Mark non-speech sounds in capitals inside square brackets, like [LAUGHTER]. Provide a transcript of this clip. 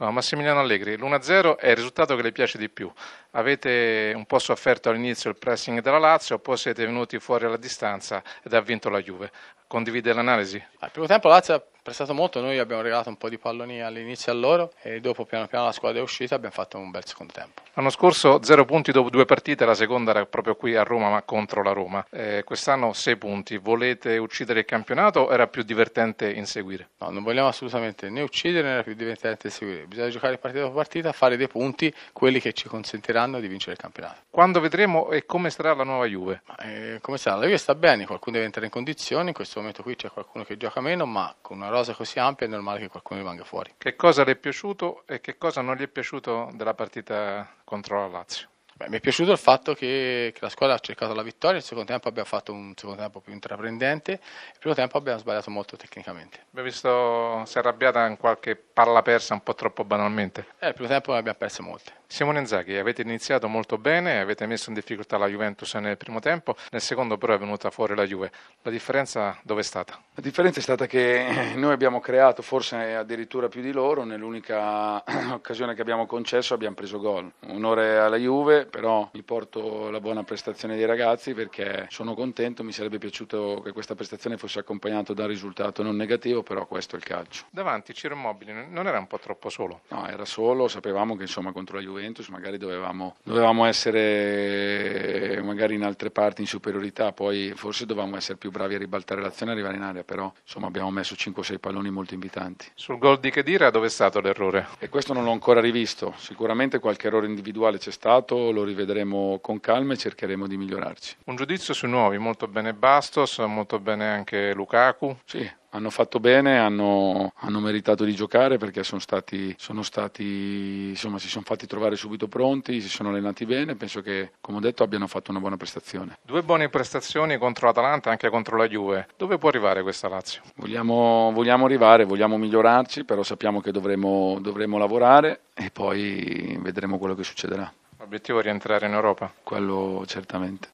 No, Massimiliano Allegri, l'1-0 è il risultato che le piace di più. Avete un po' sofferto all'inizio il pressing della Lazio, poi siete venuti fuori alla distanza ed ha vinto la Juve. Condivide l'analisi? Al primo tempo Lazio ha prestato molto, noi abbiamo regalato un po' di palloni all'inizio a loro e dopo piano piano la squadra è uscita e abbiamo fatto un bel secondo tempo. L'anno scorso 0 punti dopo due partite, la seconda era proprio qui a Roma ma contro la Roma. Eh, quest'anno 6 punti, volete uccidere il campionato o era più divertente inseguire? No, non vogliamo assolutamente né uccidere né era più divertente inseguire, bisogna giocare partita dopo partita, fare dei punti, quelli che ci consentiranno di vincere il campionato. Quando vedremo e come sarà la nuova Juve? Ma, eh, come sarà? La Juve sta bene, qualcuno deve entrare in condizioni, in questo momento qui c'è qualcuno che gioca meno, ma con una rosa così ampia è normale che qualcuno rimanga fuori. Che cosa le è piaciuto e che cosa non gli è piaciuto della partita contro la Lazio? Beh, mi è piaciuto il fatto che, che, la squadra ha cercato la vittoria, il secondo tempo abbiamo fatto un secondo tempo più intraprendente, il primo tempo abbiamo sbagliato molto tecnicamente. Abbiamo visto si è arrabbiata in qualche palla persa un po' troppo banalmente. Eh, il primo tempo ne abbiamo perse molte. Simone Inzaghi, avete iniziato molto bene, avete messo in difficoltà la Juventus nel primo tempo, nel secondo però è venuta fuori la Juve. La differenza dove è stata? La differenza è stata che noi abbiamo creato forse addirittura più di loro, nell'unica [CLEARS THROAT] occasione che abbiamo concesso abbiamo preso gol. Onore alla Juve, però mi porto la buona prestazione dei ragazzi perché sono contento, mi sarebbe piaciuto che questa prestazione fosse accompagnata da un risultato non negativo, però questo è il calcio. Davanti Ciro Immobile non era un po' troppo solo? No, era solo, sapevamo che insomma contro la Juve Juventus, magari dovevamo, dovevamo, essere magari in altre parti in superiorità, poi forse dovevamo essere più bravi a ribaltare l'azione e arrivare in area, però insomma abbiamo messo 5-6 palloni molto invitanti. Sul gol di Kedira dove è stato l'errore? E questo non l'ho ancora rivisto, sicuramente qualche errore individuale c'è stato, lo rivedremo con calma e cercheremo di migliorarci. Un giudizio sui nuovi, molto bene Bastos, molto bene anche Lukaku. Sì, hanno fatto bene, hanno, hanno, meritato di giocare perché sono stati, sono stati, insomma, si sono fatti trovare subito pronti, si sono allenati bene, penso che, come ho detto, abbiano fatto una buona prestazione. Due buone prestazioni contro l'Atalanta e anche contro la Juve. Dove può arrivare questa Lazio? Vogliamo, vogliamo arrivare, vogliamo migliorarci, però sappiamo che dovremo, dovremo lavorare e poi vedremo quello che succederà. L'obiettivo è rientrare in Europa? Quello certamente.